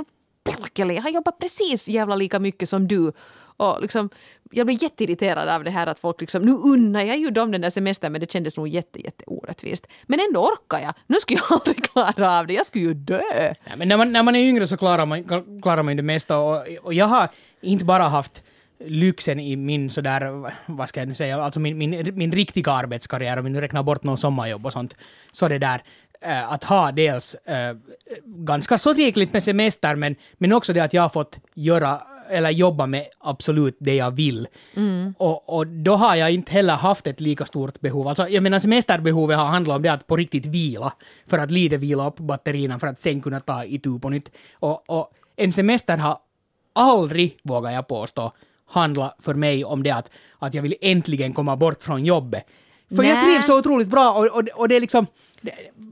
Perkele, jag har jobbat precis jävla lika mycket som du. Och liksom, jag blev jätteirriterad av det här att folk liksom, nu unnar jag ju dem den där semestern men det kändes nog jätte, jätte orättvist. Men ändå orkar jag. Nu skulle jag aldrig klara av det, jag skulle ju dö. Ja, men när man, när man är yngre så klarar man, klarar man ju det mesta och, och jag har inte bara haft lyxen i min sådär, vad ska jag nu säga, alltså min, min, min riktiga arbetskarriär, om vi nu räknar bort någon sommarjobb och sånt, så det där, äh, att ha dels äh, ganska så rikligt med semester, men, men också det att jag har fått göra eller jobba med absolut det jag vill. Mm. Och, och då har jag inte heller haft ett lika stort behov. Alltså, jag menar semesterbehovet har handlat om det att på riktigt vila, för att lite vila upp batterierna för att sen kunna ta itu på nytt. Och, och en semester har aldrig, vågar jag påstå, handla för mig om det att, att jag vill äntligen komma bort från jobbet. För Nä. jag trivs så otroligt bra och, och, och det är liksom...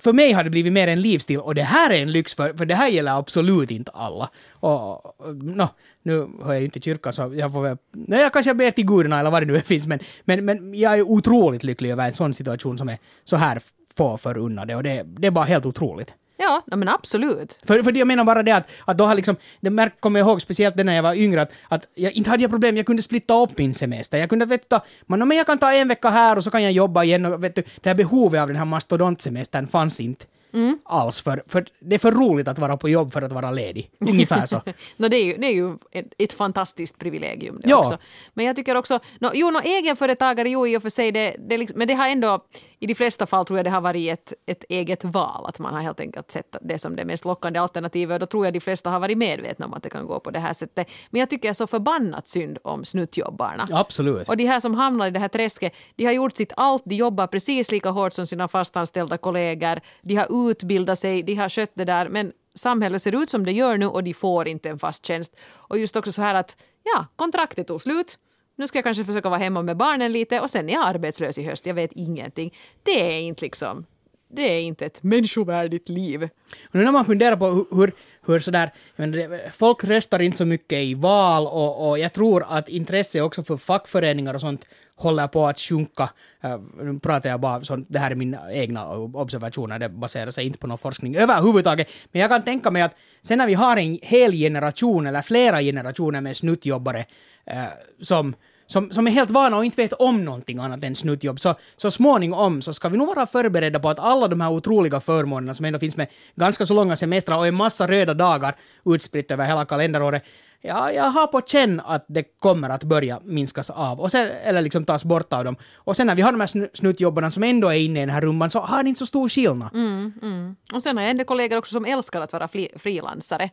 För mig har det blivit mer en livsstil och det här är en lyx för, för det här gäller absolut inte alla. Och, no, nu hör jag inte kyrkan så jag får väl... Nej, jag kanske ber till gudarna eller vad det nu finns men, men, men jag är otroligt lycklig över en sån situation som är så här få förunnade och det, det är bara helt otroligt. Ja, men absolut. För, för jag menar bara det att, att då har liksom, det kommer jag ihåg speciellt när jag var yngre, att, att jag inte hade jag problem, jag kunde splitta upp min semester. Jag kunde vet du, men, men jag kan ta en vecka här och så kan jag jobba igen och vet du, det här behovet av den här mastodontsemestern fanns inte. Mm. alls. För, för det är för roligt att vara på jobb för att vara ledig. Ungefär så. no, det, är ju, det är ju ett, ett fantastiskt privilegium det ja. också. Men jag tycker också, no, jo, no, egenföretagare, jo i och för sig, det, det, liksom, men det har ändå, i de flesta fall tror jag det har varit ett, ett eget val, att man har helt enkelt sett det som det mest lockande alternativet och då tror jag de flesta har varit medvetna om att det kan gå på det här sättet. Men jag tycker så förbannat synd om snuttjobbarna. Absolut. Och de här som hamnar i det här träsket, de har gjort sitt allt, de jobbar precis lika hårt som sina fastanställda kollegor, de har utbildat sig, de har skött det där, men samhället ser ut som det gör nu och de får inte en fast tjänst. Och just också så här att ja, kontraktet tog slut. Nu ska jag kanske försöka vara hemma med barnen lite och sen är jag arbetslös i höst. Jag vet ingenting. Det är inte liksom det är inte ett människovärdigt liv. Och nu när man funderar på hur, hur sådär, menar, folk röstar inte så mycket i val och, och jag tror att intresse också för fackföreningar och sånt håller på att sjunka. Eh, nu pratar jag bara, sånt, det här är mina egna observationer, det baserar sig inte på någon forskning överhuvudtaget. Men jag kan tänka mig att sen när vi har en hel generation eller flera generationer med snuttjobbare eh, som som, som är helt vana och inte vet om någonting annat än snuttjobb, så, så småningom så ska vi nog vara förberedda på att alla de här otroliga förmånerna som ändå finns med ganska så långa semestrar och en massa röda dagar utspritt över hela kalenderåret, ja, jag har på känn att det kommer att börja minskas av, och sen, eller liksom tas bort av dem. Och sen när vi har de här snuttjobbarna som ändå är inne i den här rumban så har det inte så stor skillnad. Mm, mm. Och sen har jag en kollegor också som älskar att vara frilansare.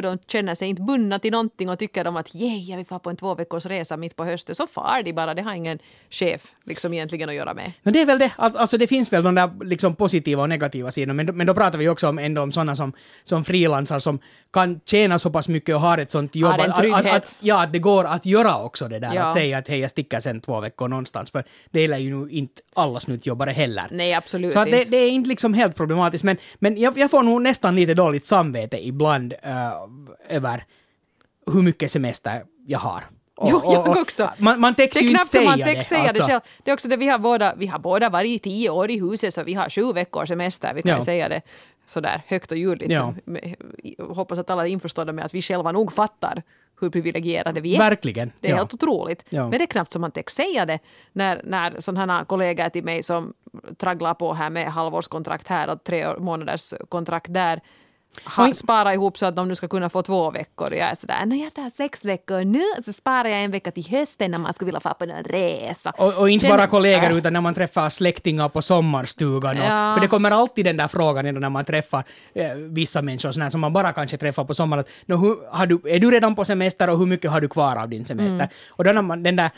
För de känner sig inte bundna till någonting och tycker de att yeah, jag vill fara på en två veckors resa mitt på hösten. Så far de bara, det har ingen chef liksom egentligen att göra med. Men det är väl det, alltså det finns väl de där liksom positiva och negativa sidorna, men, men då pratar vi också om ändå om sådana som, som frilansar som kan tjäna så pass mycket och har ett sånt jobb. Har en trygghet. Att, att, ja, att det går att göra också det där, ja. att säga att hej, jag sticker sen två veckor någonstans, för det gäller ju nu inte alla snuttjobbare heller. Nej, absolut Så det, det, är inte liksom helt problematiskt, men, men jag, jag får nog nästan lite dåligt samvete ibland uh, över hur mycket semester jag har. Och, jo, jag också. Man, man täcks ju inte säga man det. Säga alltså. det, själv. det är också det, vi har båda, vi har båda varit i tio år i huset så vi har sju veckors semester, vi kan ja. säga det sådär högt och ljudligt. Ja. Hoppas att alla är införstådda med att vi själva nog fattar hur privilegierade vi är. Verkligen. Det är ja. helt otroligt. Ja. Men det är knappt som man täcks säga det när, när sådana kollegor till mig som tragglar på här med halvårskontrakt här och tre månaders kontrakt där ha, spara ihop så att de nu ska kunna få två veckor. Jag är sådär, när jag tar sex veckor nu så sparar jag en vecka till hösten när man skulle vilja få på en resa. Och, och inte Känner, bara kollegor äh. utan när man träffar släktingar på sommarstugan. Och, ja. För det kommer alltid den där frågan när man träffar eh, vissa människor sådär, som man bara kanske träffar på sommaren. Att, hur, har du, är du redan på semester och hur mycket har du kvar av din semester? Mm. Och då när man, den där,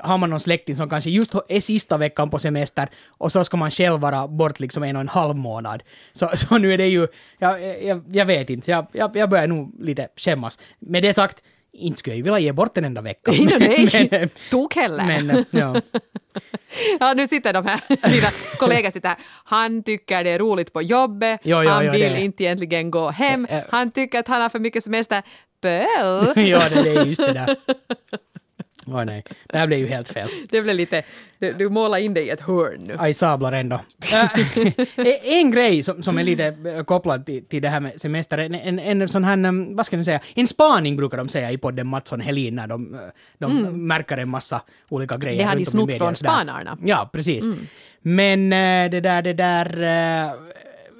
har man någon släkting som kanske just är sista veckan på semester och så ska man själv vara bort liksom en och en halv månad. Så, så nu är det ju, ja, jag, jag vet inte, jag, jag, jag börjar nog lite skämmas. Med det sagt, inte skulle jag vilja ge bort en enda vecka. Nej, nej, men, tok heller. men, ja. Ja, nu sitter de här, mina kollegor sitter här. Han tycker det är roligt på jobbet, Jo, jo, han jo, vill det- inte egentligen gå hem, han tycker att han har för mycket semester. Böl! ja, det, det är just det där. Åh nej, det här blev ju helt fel. Det blev lite, du, du målar in dig i ett hörn nu. Aj sablar ändå. Äh, en grej som, som är lite äh, kopplad till, till det här med semester, en, en, en sån här, um, vad ska man säga, en spaning brukar de säga i podden Mattsson Helin när de, äh, de märker en massa olika grejer. Mm. Det har de snott från spanarna. Ja, precis. Men äh, det där, det där,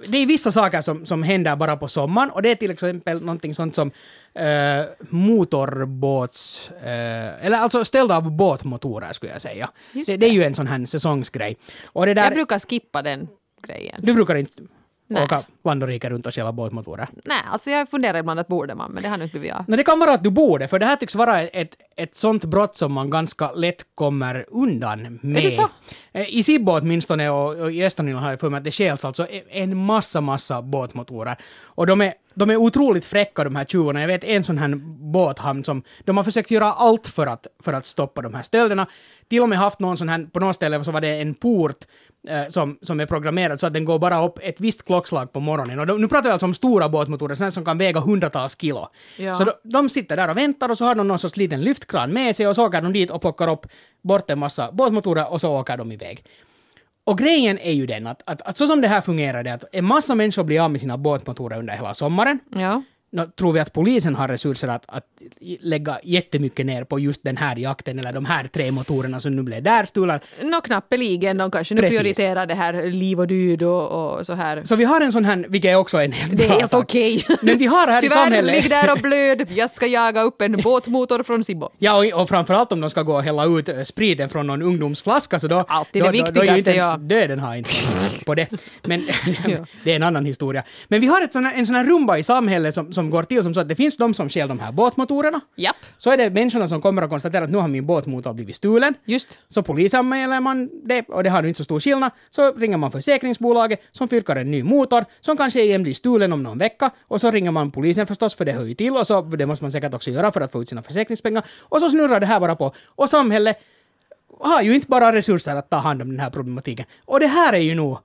det är vissa saker som, som händer bara på sommaren och det är till exempel någonting sånt som äh, motorbåts... Äh, eller alltså ställda av båtmotorer skulle jag säga. Det, det är ju en sån här säsongsgrej. Och det där, Jag brukar skippa den grejen. du brukar inte Nej. åka land och rike runt och stjäla båtmotorer? Nej, alltså jag funderar ibland att borde man, men det har nu inte blivit. No, det kan vara att du borde, för det här tycks vara ett, ett sånt brott som man ganska lätt kommer undan med. det så? Eh, I Sibbo åtminstone och, och i Östernyland har jag för mig att det stjäls alltså en massa, massa båtmotorer. Och de är, de är otroligt fräcka de här tjuvarna. Jag vet en sån här båthamn som de har försökt göra allt för att, för att stoppa de här stölderna. Till och med haft någon sån här, på något ställe så var det en port eh, som, som är programmerad så att den går bara upp ett visst klockslag på morgonen. Och de, nu pratar vi alltså om stora båtmotorer, sådana som kan väga hundratals kilo. Ja. Så de, de sitter där och väntar och så har de någon sorts liten lyftkran med sig och så åker de dit och plockar upp bort en massa båtmotorer och så åker de iväg. Och grejen är ju den att, att, att så som det här fungerar, det att en massa människor blir av med sina båtmotorer under hela sommaren. Ja. Nå, tror vi att polisen har resurser att, att lägga jättemycket ner på just den här jakten eller de här tre motorerna som nu blev där stulna? Nå, knappeligen. De kanske nu Precis. prioriterar det här liv och död och, och så här. Så vi har en sån här, vilket är också en helt Det är helt okej. Men vi har här i Tyvärr, samhället... ligg där och blöd. Jag ska jaga upp en båtmotor från Sibbo. Ja, och, och framförallt om de ska gå och hälla ut eh, spriten från någon ungdomsflaska så då... Alltid då, det då, då är viktigaste, inte ens ja. döden har inte på det. Men det är en annan historia. Men vi har ett sån här, en sån här rumba i samhället som, som går till som så att det finns de som stjäl de här båtmotorerna. Japp, Så är det människorna som kommer och konstaterar att nu har min båtmotor blivit stulen. just. Så polisanmäler man det och det har ju inte så stor skillnad. Så ringer man försäkringsbolaget som fyrkar en ny motor som kanske igen blir stulen om någon vecka. Och så ringer man polisen förstås för det hör ju till och så det måste man säkert också göra för att få ut sina försäkringspengar. Och så snurrar det här bara på. Och samhället har ju inte bara resurser att ta hand om den här problematiken. Och det här är ju nog,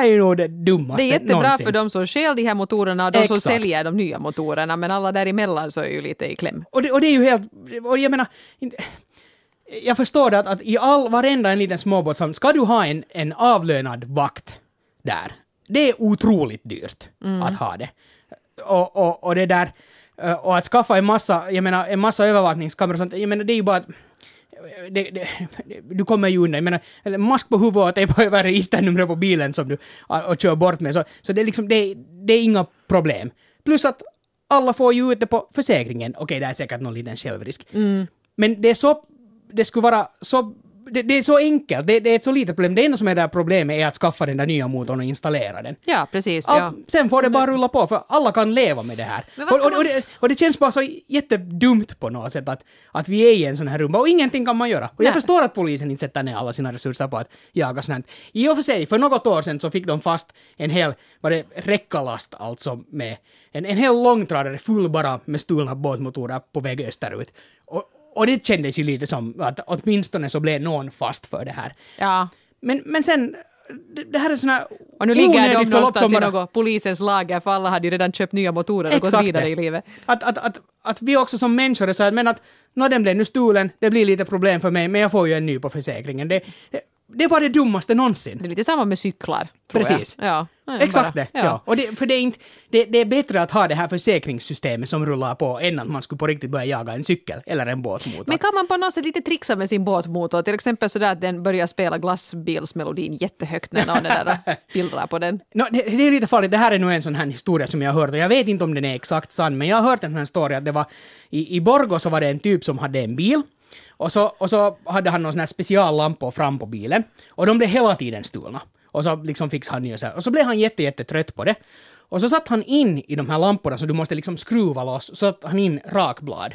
det är ju nog det dummaste Det är jättebra någonsin. för de som stjäl de här motorerna och de som Exakt. säljer de nya motorerna, men alla däremellan så är ju lite i kläm. Och det, och det är ju helt... Och jag menar... Jag förstår det att, att i all, varenda en liten småbåtshamn ska du ha en, en avlönad vakt där. Det är otroligt dyrt att ha det. Och, och, och det där... Och att skaffa en massa, jag menar, en massa övervakningskameror och sånt, jag menar det är ju bara att det, det, du kommer ju undan. Jag menar, eller mask på huvudet och tejpa över registernumret på bilen som du och, kör bort med. Så, så det, är liksom, det, det är inga problem. Plus att alla får ju ut det på försäkringen. Okej, det är säkert någon liten självrisk. Men det är så... Det skulle vara så... Det, det är så enkelt, det, det är ett så litet problem. Det enda som är det här problemet är att skaffa den där nya motorn och installera den. Ja, precis. Ja. Sen får det bara rulla på, för alla kan leva med det här. Och, och, och, det, och det känns bara så jättedumt på något sätt att, att vi är i en sån här rumba och ingenting kan man göra. Och jag Nej. förstår att polisen inte sätter ner alla sina resurser på att jaga sånt här. I och för sig, för något år sedan så fick de fast en hel, var det räckalast alltså med, en, en hel långtradare full bara med stulna båtmotorer på väg österut. Och, och det kändes ju lite som att åtminstone så blev någon fast för det här. ja. Men, men sen, det, det här är sån här Och nu ligger de någonstans i bara- något polisens lager, för alla hade ju redan köpt nya motorer och gått Exakt vidare det. i livet. Att, att, att, att vi också som människor är så här, men att nå den blev nu stulen, det blir lite problem för mig, men jag får ju en ny på försäkringen. Det, det, det är bara det dummaste någonsin. Det är lite samma med cyklar. Precis. Ja. Exakt bara- det. Ja. Och det, för det är, inte, det, det är bättre att ha det här försäkringssystemet som rullar på än att man skulle på riktigt börja jaga en cykel eller en båtmotor. Men kan man på något sätt lite trixa med sin båtmotor? Till exempel sådär att den börjar spela glassbilsmelodin jättehögt när någon är där och pillrar på den. No, det, det är lite farligt. Det här är nu en sån här historia som jag har hört och jag vet inte om den är exakt sann, men jag har hört en sån här story att det var i, i Borgå så var det en typ som hade en bil och så, och så hade han någon sån här speciallampor fram på bilen och de blev hela tiden stulna. Och så liksom fixade han nya så här. Och så blev han jätte, jätte trött på det. Och så satt han in i de här lamporna så du måste liksom skruva loss, så satt han in rakblad.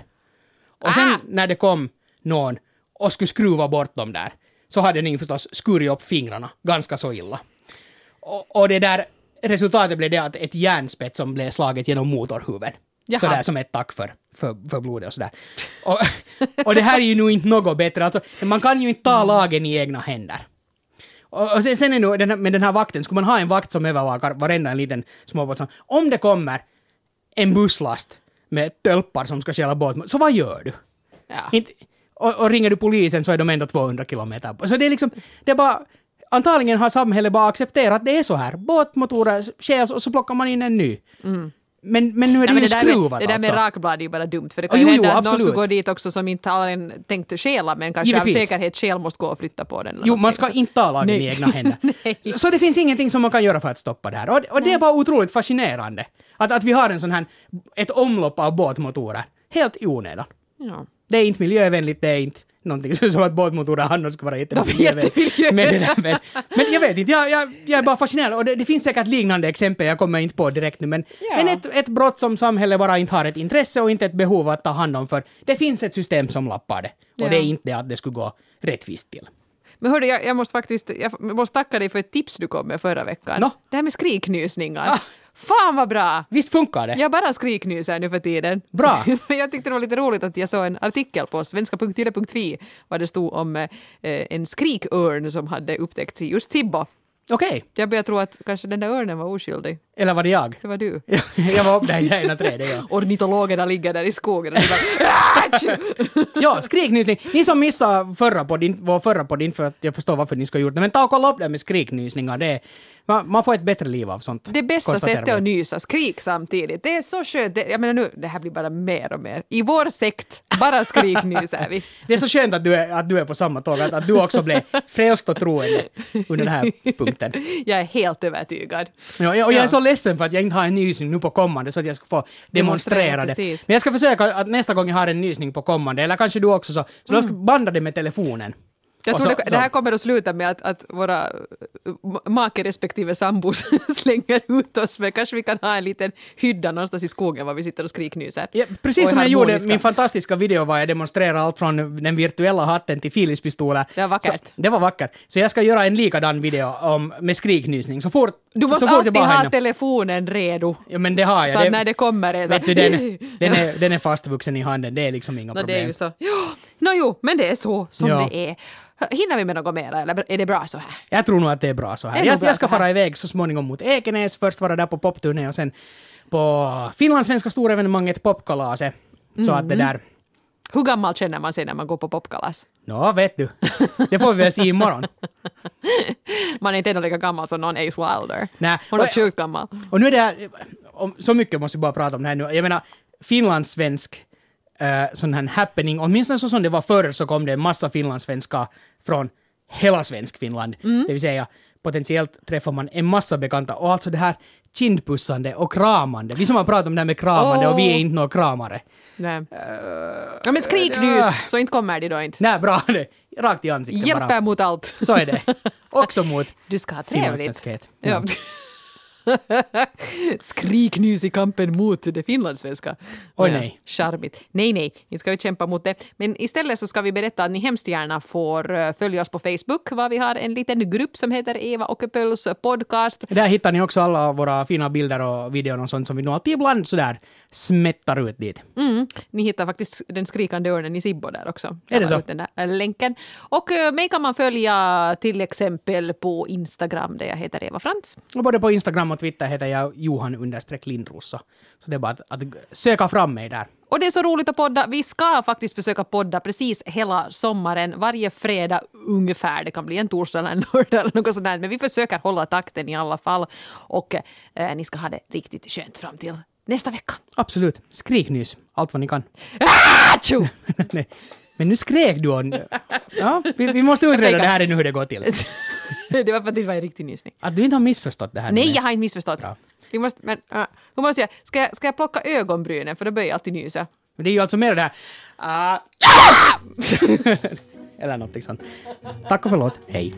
Och sen Ah! när det kom någon och skulle skruva bort dem där, så hade ni förstås skurit upp fingrarna ganska så illa. Och, och det där, resultatet blev det att ett järnspett som blev slaget genom motorhuven. Jaha. Sådär som ett tack för, för, för blodet och sådär. Och, och det här är ju nog inte något bättre, alltså man kan ju inte ta lagen i egna händer. Och, och sen, sen är nu den här, med den här vakten, skulle man ha en vakt som övervakar varenda en liten småbåt, om det kommer en busslast med tölpar som ska stjäla båt, så vad gör du? Ja. Inte, och, och ringer du polisen så är de ändå 200 kilometer. Så det är liksom, det är bara, antagligen har samhället bara accepterat att det är så här. Båtmotorer stjäls och så plockar man in en ny. Men, men nu är det men ju det, där med, skruvat det där med alltså. rakblad är ju bara dumt, för det kan ju jo, hända att någon absolut. skulle gå dit också som inte har en tänkt stjäla, men kanske Givetvis. av säkerhetsskäl måste gå och flytta på den. Jo, man ska inte ta lagen i Nej. egna händer. Nej. Så det finns ingenting som man kan göra för att stoppa det här. Och, och det är bara otroligt fascinerande. Att, att vi har en sån här, ett omlopp av båtmotorer. Helt i onödan. Ja. Det är inte miljövänligt, det är inte någonting som att båtmotorer annars ska vara jättemiljövänligt. jättemiljövänliga. Men, det där, men, men jag vet inte, jag, jag, jag är bara fascinerad. Och det, det finns säkert liknande exempel, jag kommer inte på direkt nu, men, Ja. men ett, ett brott som samhället bara inte har ett intresse och inte ett behov att ta hand om för det finns ett system som lappar det. Och Ja. det är inte att det skulle gå rättvist till. Men hördu, jag, jag måste faktiskt jag måste tacka dig för ett tips du kom med förra veckan. Nå? Det här med skriknysningar. Ah. Fan vad bra! Visst funkar det? Jag bara skriknyser nu för tiden. Bra. Men jag tyckte det var lite roligt att jag såg en artikel på svenska.yle.fi vad det stod om eh, en skrikörn som hade upptäckts i just Sibbo. Okej. Jag började tro att kanske den där örnen var oskyldig. Eller var det jag? Det var du. jag var uppe där i ena trädet, ja. Ornitologerna ligger där i skogen och bara! Ja, skriknysning. Ni som missade förra podden, vår förra podd, inte för att jag förstår varför ni ska ha gjort det, men ta och kolla upp det med skriknysningar. Det man, man får ett bättre liv av sånt. Det bästa sättet vi. att nysa, skrik samtidigt. Det är så skönt. Det, jag menar nu, det här blir bara mer och mer. I vår sekt, bara skriknyser vi. Det är så skönt att du är, att du är på samma tåg, att, att du också blev frälst och troende under den här punkten. Jag är helt övertygad. Ja, och jag är Ja. så ledsen för att jag inte har en nysning nu på kommande så att jag ska få demonstrera det. precis. Men jag ska försöka att nästa gång jag har en nysning på kommande, eller kanske du också så, så ska jag banda det med telefonen. Jag tror så- det, det här kommer att sluta med att, att våra äh, make respektive sambos slänger ut oss, men kanske vi kan ha en liten hydda någonstans i skogen var vi sitter och skriknyser. Ja, precis som jag gjorde min fantastiska video var jag demonstrerade allt från den virtuella hatten till Philips-pistoler. Det var vackert. Så, det var vackert. Så jag ska göra en likadan video om, med skriknysning så fort Du måste så fort alltid bara ha hinner. telefonen redo. Ja men det har jag. Så det, när det kommer är så vet du, den, den, är, den är fastvuxen i handen, det är liksom inga No, det problem. är ju så. Jo, no, jo, men det är så som Ja. det är. Hinner vi med något mer eller är det bra så här? Jag tror nog att det är bra så Är här. Jag, bra jag ska här? fara iväg så småningom mot Ekenäs, först vara där på popturné och sen på finlandssvenska storevenemanget Popkalaset. Så att det Mhm. där, Hur gammal känner man sig när man går på popkalas? nå vet du, det får vi väl se imorgon. Man är inte ännu lika gammal som någon Ace Wilder. Nej, Hon är sjukt gammal. Och nu är det här, om, så mycket måste vi bara prata om det här nu. Jag menar, finlandssvensk uh, sån här happening, åtminstone så som det var förr så kom det en massa finlandssvenskar från hela svensk Finland. Mm. Det vill säga, potentiellt träffar man en massa bekanta. Och alltså det här kindpussande och kramande. Vi som har pratat om det här med kramande och vi är inte några kramare. Nej. ja, men skriknys, ja. så inte kommer de då inte. Nej, bra. Rakt i ansiktet Hjälper bara. mot allt. Så är det. Också mot Du ska ha trevligt. Ja. Skriknys i kampen mot det finlandssvenska. Oj, nej. Charmigt. Nej, nej, inte ska vi kämpa mot det. Men istället så ska vi berätta att ni hemskt gärna får eh, följa oss på Facebook, var vi har en liten grupp som heter Eva Åkerpöls podcast. Där hittar ni också alla våra fina bilder och videor och sånt som vi nog alltid ibland sådär smättar ut dit. Mm. Ni hittar faktiskt den skrikande örnen i Sibbo där också. Är det så? Den där länken. Och äh, mig kan man följa till exempel på Instagram där jag heter Eva Frans. Och både på Instagram och Twitter heter jag Johan understreck Lindrosa. Så det är bara att, att söka fram mig där. Och det är så roligt att podda. Vi ska faktiskt försöka podda precis hela sommaren, varje fredag ungefär. Det kan bli en torsdag eller en lördag eller något sånt där. Men vi försöker hålla takten i alla fall. Och äh, ni ska ha det riktigt skönt fram till nästa vecka. Absolut. Skriknys. Allt vad ni kan. Nej. Men nu skrek du och... Ja, vi, vi måste utreda det här nu hur det går till. det var för att det var en riktig nysning. Att du inte har missförstått det här. Nej, med- jag har inte missförstått. Bra. Vi måste, men, uh, hur måste jag, ska, jag, ska jag plocka ögonbrynen? För då börjar jag alltid nysa. Men det är ju alltså mer det här... ah, Eller någonting sånt. Tack och förlåt. Hej.